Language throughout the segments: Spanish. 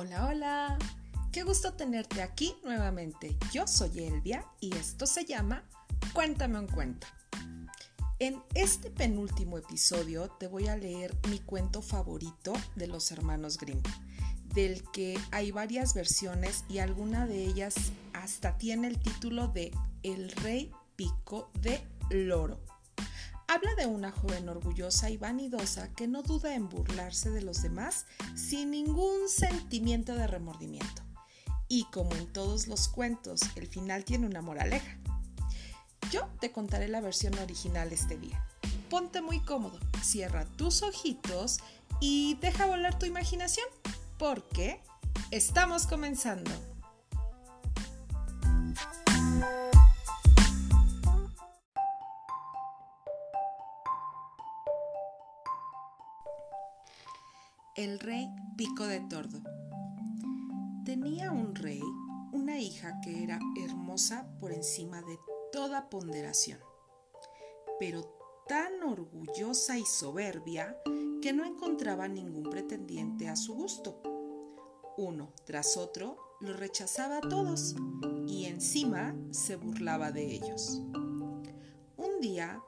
Hola, hola. Qué gusto tenerte aquí nuevamente. Yo soy Elvia y esto se llama Cuéntame un cuento. En este penúltimo episodio te voy a leer mi cuento favorito de los hermanos Grimm, del que hay varias versiones y alguna de ellas hasta tiene el título de El rey pico de loro. Habla de una joven orgullosa y vanidosa que no duda en burlarse de los demás sin ningún sentimiento de remordimiento. Y como en todos los cuentos, el final tiene una moraleja. Yo te contaré la versión original este día. Ponte muy cómodo, cierra tus ojitos y deja volar tu imaginación, porque estamos comenzando. El rey Pico de Tordo. Tenía un rey una hija que era hermosa por encima de toda ponderación, pero tan orgullosa y soberbia que no encontraba ningún pretendiente a su gusto. Uno tras otro lo rechazaba a todos y encima se burlaba de ellos. Un día,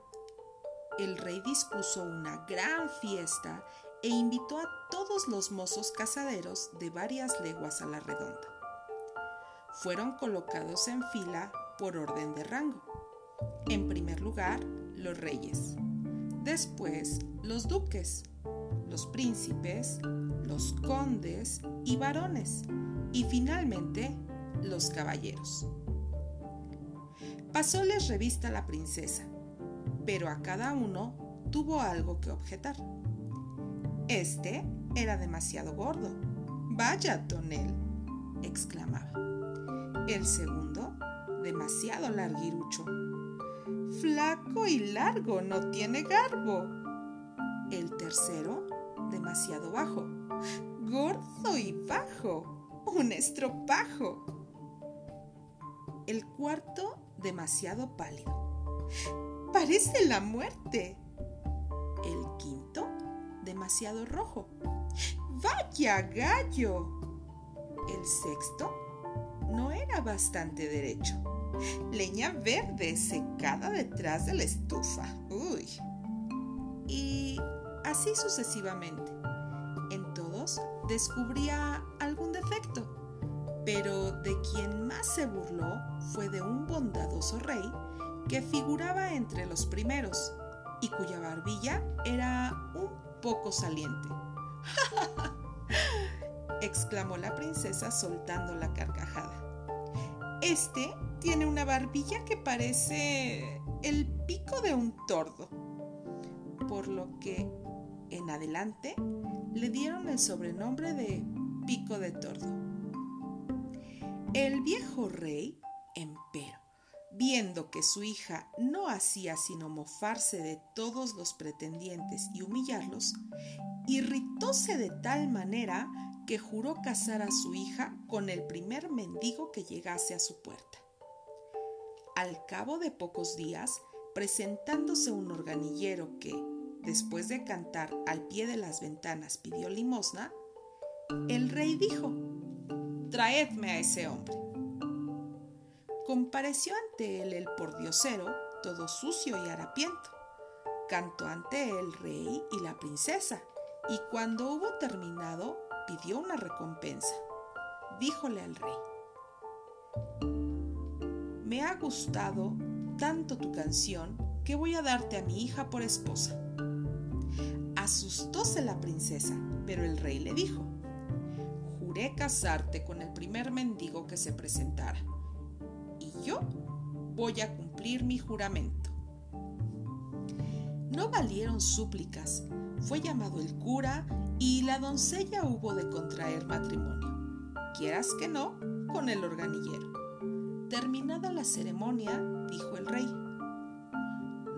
el rey dispuso una gran fiesta e invitó a todos los mozos casaderos de varias leguas a la redonda. Fueron colocados en fila por orden de rango. En primer lugar, los reyes, después los duques, los príncipes, los condes y varones, y finalmente los caballeros. Pasóles revista la princesa, pero a cada uno tuvo algo que objetar. Este era demasiado gordo. Vaya, tonel, exclamaba. El segundo, demasiado larguirucho. Flaco y largo, no tiene garbo. El tercero, demasiado bajo. Gordo y bajo, un estropajo. El cuarto, demasiado pálido. Parece la muerte. El quinto, demasiado rojo. ¡Vaya gallo! El sexto no era bastante derecho. Leña verde secada detrás de la estufa. ¡Uy! Y así sucesivamente. En todos descubría algún defecto, pero de quien más se burló fue de un bondadoso rey que figuraba entre los primeros y cuya barbilla era un poco saliente. exclamó la princesa soltando la carcajada. Este tiene una barbilla que parece el pico de un tordo, por lo que en adelante le dieron el sobrenombre de pico de tordo. El viejo rey, empero, viendo que su hija no hacía sino mofarse de todos los pretendientes y humillarlos, irritóse de tal manera que juró casar a su hija con el primer mendigo que llegase a su puerta. Al cabo de pocos días, presentándose un organillero que, después de cantar al pie de las ventanas, pidió limosna, el rey dijo, Traedme a ese hombre compareció ante él el pordiosero, todo sucio y harapiento. Cantó ante el rey y la princesa, y cuando hubo terminado, pidió una recompensa. Díjole al rey, Me ha gustado tanto tu canción que voy a darte a mi hija por esposa. Asustóse la princesa, pero el rey le dijo, Juré casarte con el primer mendigo que se presentara yo voy a cumplir mi juramento. No valieron súplicas, fue llamado el cura y la doncella hubo de contraer matrimonio, quieras que no, con el organillero. Terminada la ceremonia, dijo el rey,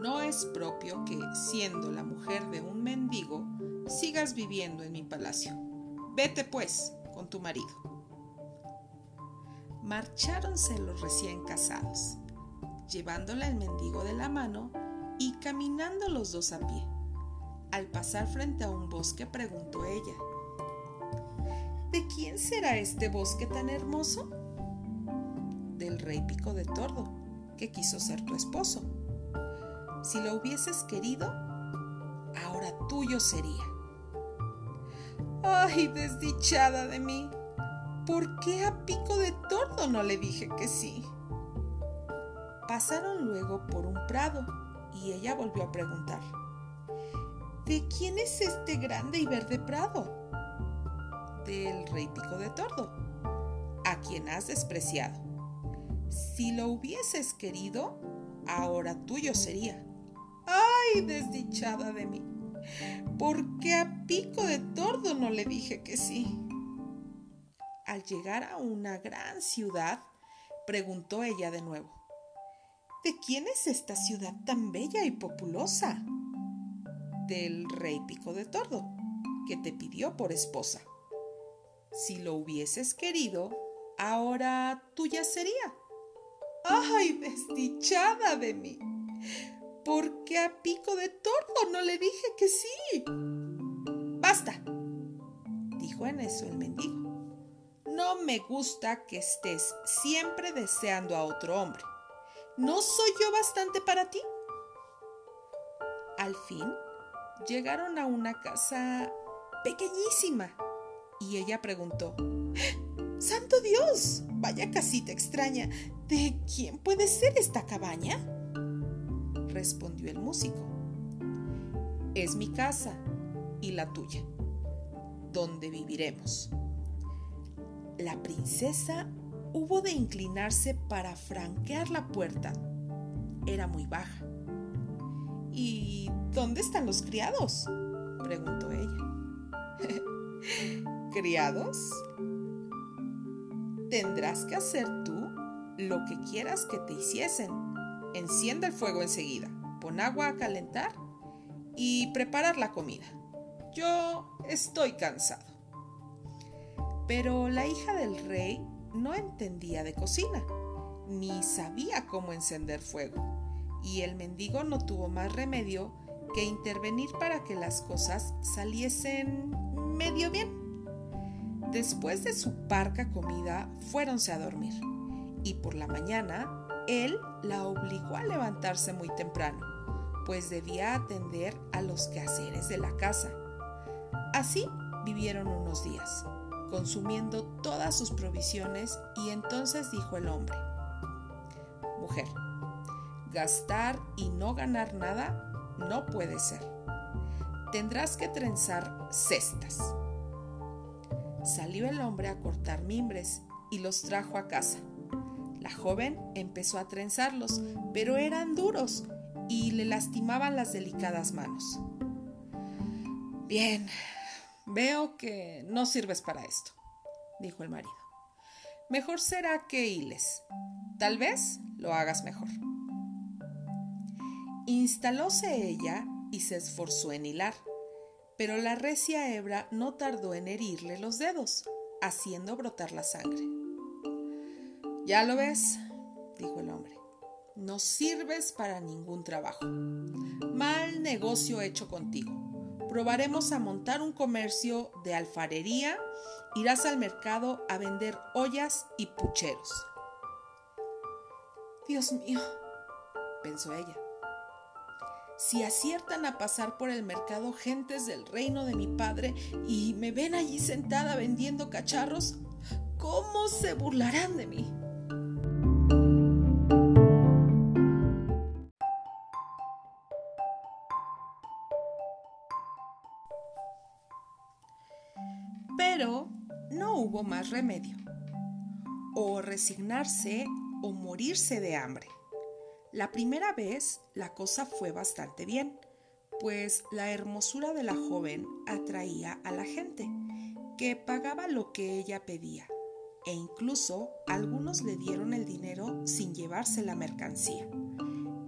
no es propio que, siendo la mujer de un mendigo, sigas viviendo en mi palacio. Vete, pues, con tu marido marcháronse los recién casados, llevándola el mendigo de la mano y caminando los dos a pie. Al pasar frente a un bosque preguntó ella, ¿De quién será este bosque tan hermoso? Del rey Pico de Tordo, que quiso ser tu esposo. Si lo hubieses querido, ahora tuyo sería. ¡Ay, desdichada de mí! ¿Por qué a Pico de Tordo no le dije que sí? Pasaron luego por un prado y ella volvió a preguntar. ¿De quién es este grande y verde prado? Del rey Pico de Tordo, a quien has despreciado. Si lo hubieses querido, ahora tuyo sería. ¡Ay, desdichada de mí! ¿Por qué a Pico de Tordo no le dije que sí? Al llegar a una gran ciudad, preguntó ella de nuevo. ¿De quién es esta ciudad tan bella y populosa? Del rey Pico de Tordo, que te pidió por esposa. Si lo hubieses querido, ahora tuya sería. ¡Ay, desdichada de mí! ¿Por qué a Pico de Tordo no le dije que sí? Basta, dijo en eso el mendigo. No me gusta que estés siempre deseando a otro hombre. ¿No soy yo bastante para ti? Al fin llegaron a una casa pequeñísima y ella preguntó, ¡Santo Dios! Vaya casita extraña. ¿De quién puede ser esta cabaña? respondió el músico. Es mi casa y la tuya, donde viviremos. La princesa hubo de inclinarse para franquear la puerta. Era muy baja. ¿Y dónde están los criados? preguntó ella. ¿Criados? Tendrás que hacer tú lo que quieras que te hiciesen Enciende el fuego enseguida, pon agua a calentar y preparar la comida. Yo estoy cansado. Pero la hija del rey no entendía de cocina, ni sabía cómo encender fuego, y el mendigo no tuvo más remedio que intervenir para que las cosas saliesen medio bien. Después de su parca comida, fuéronse a dormir, y por la mañana él la obligó a levantarse muy temprano, pues debía atender a los quehaceres de la casa. Así vivieron unos días, consumiendo todas sus provisiones y entonces dijo el hombre, Mujer, gastar y no ganar nada no puede ser. Tendrás que trenzar cestas. Salió el hombre a cortar mimbres y los trajo a casa. La joven empezó a trenzarlos, pero eran duros y le lastimaban las delicadas manos. Bien, veo que no sirves para esto, dijo el marido. Mejor será que hiles. Tal vez lo hagas mejor. Instalóse ella y se esforzó en hilar, pero la recia hebra no tardó en herirle los dedos, haciendo brotar la sangre. Ya lo ves, dijo el hombre, no sirves para ningún trabajo. Mal negocio hecho contigo. Probaremos a montar un comercio de alfarería, irás al mercado a vender ollas y pucheros. Dios mío, pensó ella. Si aciertan a pasar por el mercado gentes del reino de mi padre y me ven allí sentada vendiendo cacharros, ¿cómo se burlarán de mí? Remedio. O resignarse o morirse de hambre. La primera vez la cosa fue bastante bien, pues la hermosura de la joven atraía a la gente, que pagaba lo que ella pedía, e incluso algunos le dieron el dinero sin llevarse la mercancía.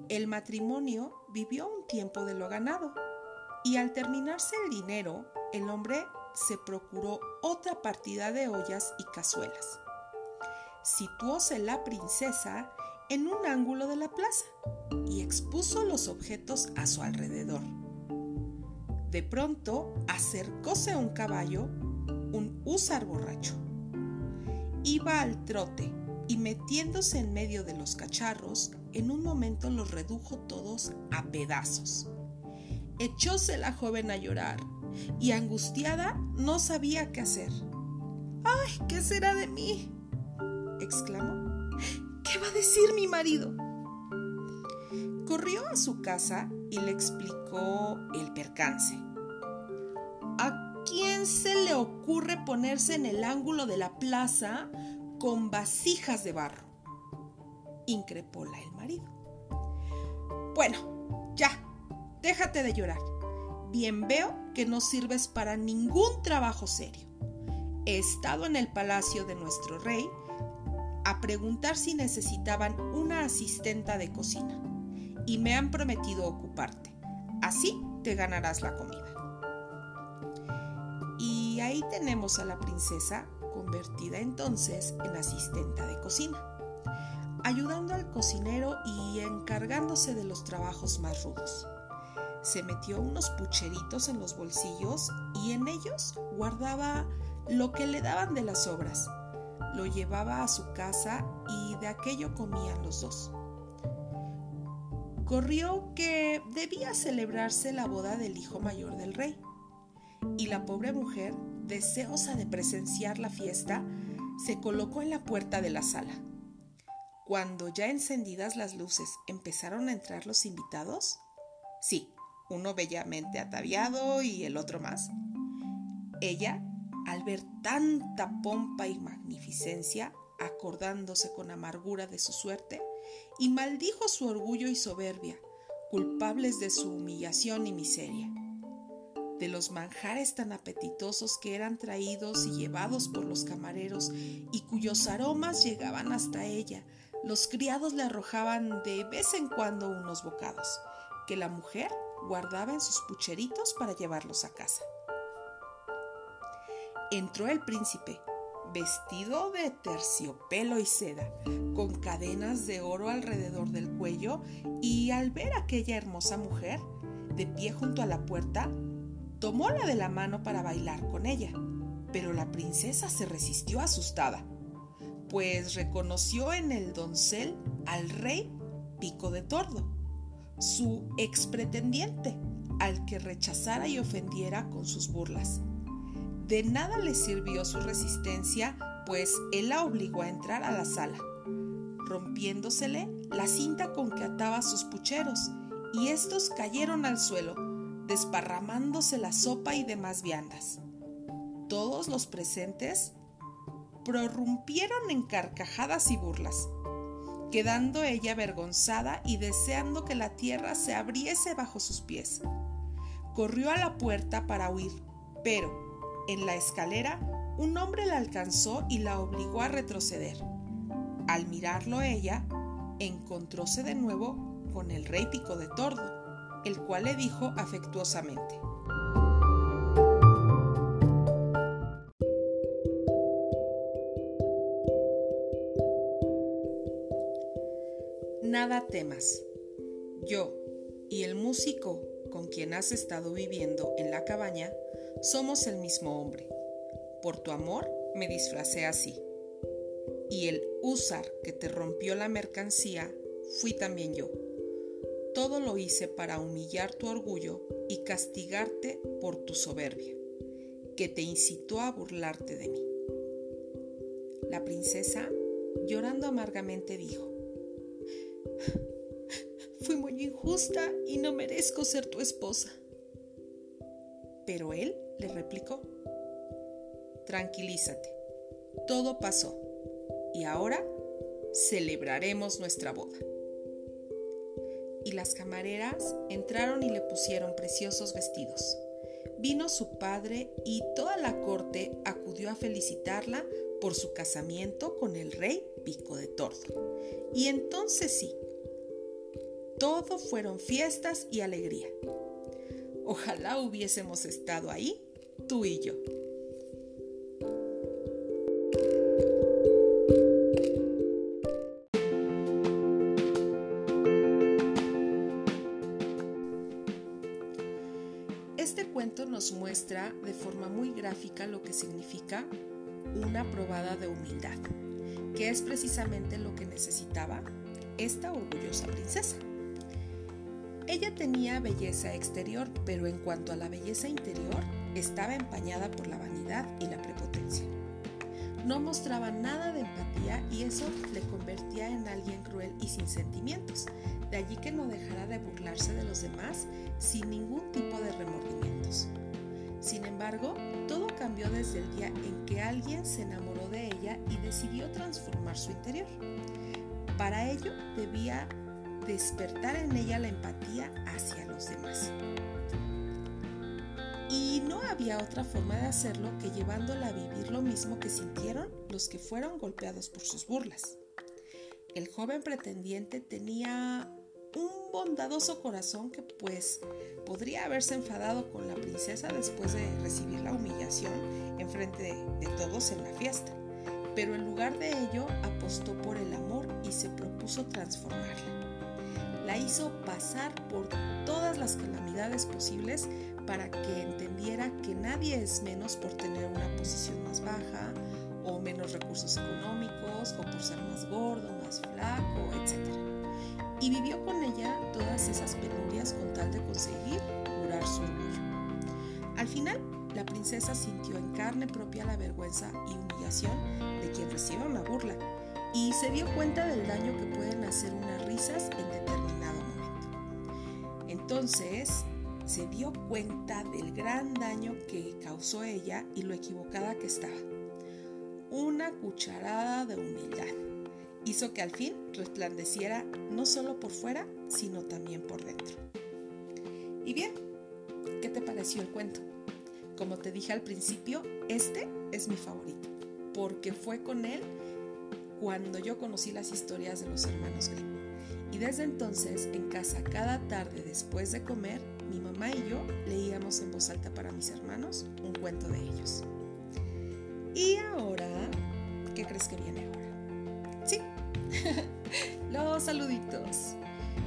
El matrimonio vivió un tiempo de lo ganado, y al terminarse el dinero, el hombre se procuró otra partida de ollas y cazuelas. Situóse la princesa en un ángulo de la plaza y expuso los objetos a su alrededor. De pronto acercóse un caballo, un húsar borracho. Iba al trote y metiéndose en medio de los cacharros, en un momento los redujo todos a pedazos. Echóse la joven a llorar y angustiada no sabía qué hacer. ¡Ay, qué será de mí! exclamó. ¿Qué va a decir mi marido? Corrió a su casa y le explicó el percance. ¿A quién se le ocurre ponerse en el ángulo de la plaza con vasijas de barro? increpóla el marido. Bueno, ya, déjate de llorar. Bien veo que no sirves para ningún trabajo serio. He estado en el palacio de nuestro rey a preguntar si necesitaban una asistenta de cocina y me han prometido ocuparte. Así te ganarás la comida. Y ahí tenemos a la princesa convertida entonces en asistenta de cocina, ayudando al cocinero y encargándose de los trabajos más rudos. Se metió unos pucheritos en los bolsillos y en ellos guardaba lo que le daban de las obras. Lo llevaba a su casa y de aquello comían los dos corrió que debía celebrarse la boda del hijo mayor del rey. Y la pobre mujer, deseosa de presenciar la fiesta, se colocó en la puerta de la sala. Cuando ya encendidas las luces empezaron a entrar los invitados, sí, uno bellamente ataviado y el otro más, ella, al ver tanta pompa y magnificencia, acordándose con amargura de su suerte, y maldijo su orgullo y soberbia, culpables de su humillación y miseria. De los manjares tan apetitosos que eran traídos y llevados por los camareros y cuyos aromas llegaban hasta ella, los criados le arrojaban de vez en cuando unos bocados, que la mujer guardaba en sus pucheritos para llevarlos a casa. Entró el príncipe, vestido de terciopelo y seda, con cadenas de oro alrededor del cuello, y al ver a aquella hermosa mujer, de pie junto a la puerta, tomóla de la mano para bailar con ella. Pero la princesa se resistió asustada, pues reconoció en el doncel al rey Pico de Tordo, su ex pretendiente, al que rechazara y ofendiera con sus burlas. De nada le sirvió su resistencia, pues él la obligó a entrar a la sala, rompiéndosele la cinta con que ataba sus pucheros, y estos cayeron al suelo, desparramándose la sopa y demás viandas. Todos los presentes prorrumpieron en carcajadas y burlas, quedando ella avergonzada y deseando que la tierra se abriese bajo sus pies. Corrió a la puerta para huir, pero en la escalera, un hombre la alcanzó y la obligó a retroceder. Al mirarlo ella, encontróse de nuevo con el rey Pico de Tordo, el cual le dijo afectuosamente, Temas. Yo y el músico con quien has estado viviendo en la cabaña somos el mismo hombre. Por tu amor me disfracé así. Y el húsar que te rompió la mercancía fui también yo. Todo lo hice para humillar tu orgullo y castigarte por tu soberbia, que te incitó a burlarte de mí. La princesa, llorando amargamente, dijo, Fui muy injusta y no merezco ser tu esposa. Pero él le replicó. Tranquilízate, todo pasó y ahora celebraremos nuestra boda. Y las camareras entraron y le pusieron preciosos vestidos. Vino su padre y toda la corte acudió a felicitarla por su casamiento con el rey Pico de Tordo. Y entonces sí, todo fueron fiestas y alegría. Ojalá hubiésemos estado ahí tú y yo. Este cuento nos muestra de forma muy gráfica lo que significa una probada de humildad, que es precisamente lo que necesitaba esta orgullosa princesa. Ella tenía belleza exterior, pero en cuanto a la belleza interior, estaba empañada por la vanidad y la prepotencia. No mostraba nada de empatía y eso le convertía en alguien cruel y sin sentimientos, de allí que no dejara de burlarse de los demás sin ningún tipo de remordimientos. Sin embargo, todo cambió desde el día en que alguien se enamoró de ella y decidió transformar su interior. Para ello debía despertar en ella la empatía hacia los demás. Y no había otra forma de hacerlo que llevándola a vivir lo mismo que sintieron los que fueron golpeados por sus burlas. El joven pretendiente tenía un bondadoso corazón que pues podría haberse enfadado con la princesa después de recibir la humillación en frente de, de todos en la fiesta, pero en lugar de ello apostó por el amor y se propuso transformarla. La hizo pasar por todas las calamidades posibles para que entendiera que nadie es menos por tener una posición más baja o menos recursos económicos o por ser más gordo, más flaco, etc. Y vivió con ella todas esas penurias con tal de conseguir curar su orgullo. Al final, la princesa sintió en carne propia la vergüenza y humillación de quien recibe una burla y se dio cuenta del daño que pueden hacer unas risas en determinado momento. Entonces, se dio cuenta del gran daño que causó ella y lo equivocada que estaba. Una cucharada de humildad hizo que al fin resplandeciera no solo por fuera, sino también por dentro. Y bien, ¿qué te pareció el cuento? Como te dije al principio, este es mi favorito, porque fue con él cuando yo conocí las historias de los hermanos Grimm. Y desde entonces, en casa cada tarde después de comer, mi mamá y yo leíamos en voz alta para mis hermanos un cuento de ellos. Y ahora, ¿qué crees que viene ahora? Sí, los saluditos.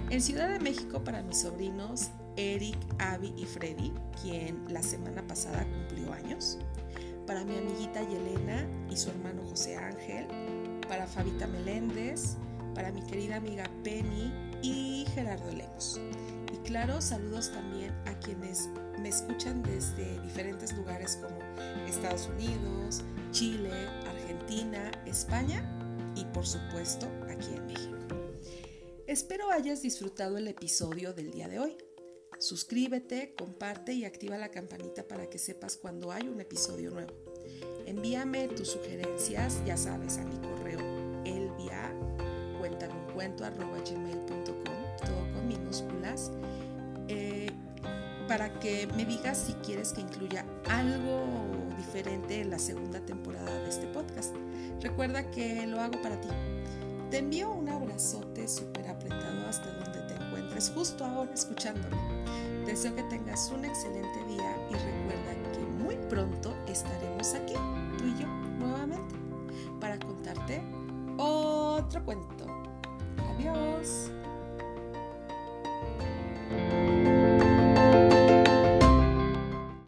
En Ciudad de México para mis sobrinos Eric, Abby y Freddy, quien la semana pasada cumplió años. Para mi amiguita Yelena y su hermano José Ángel. Para Fabita Meléndez. Para mi querida amiga Penny y Gerardo Lemos. Y claro, saludos también a quienes me escuchan desde diferentes lugares como Estados Unidos, Chile, Argentina, España y por supuesto aquí en México. Espero hayas disfrutado el episodio del día de hoy. Suscríbete, comparte y activa la campanita para que sepas cuando hay un episodio nuevo. Envíame tus sugerencias, ya sabes, a mi cuento todo con minúsculas, eh, para que me digas si quieres que incluya algo diferente en la segunda temporada de este podcast. Recuerda que lo hago para ti. Te envío un abrazote súper apretado hasta donde te encuentres justo ahora escuchándome. Deseo que tengas un excelente día y recuerda que muy pronto estaremos aquí, tú y yo, nuevamente, para contarte otro cuento. Adiós.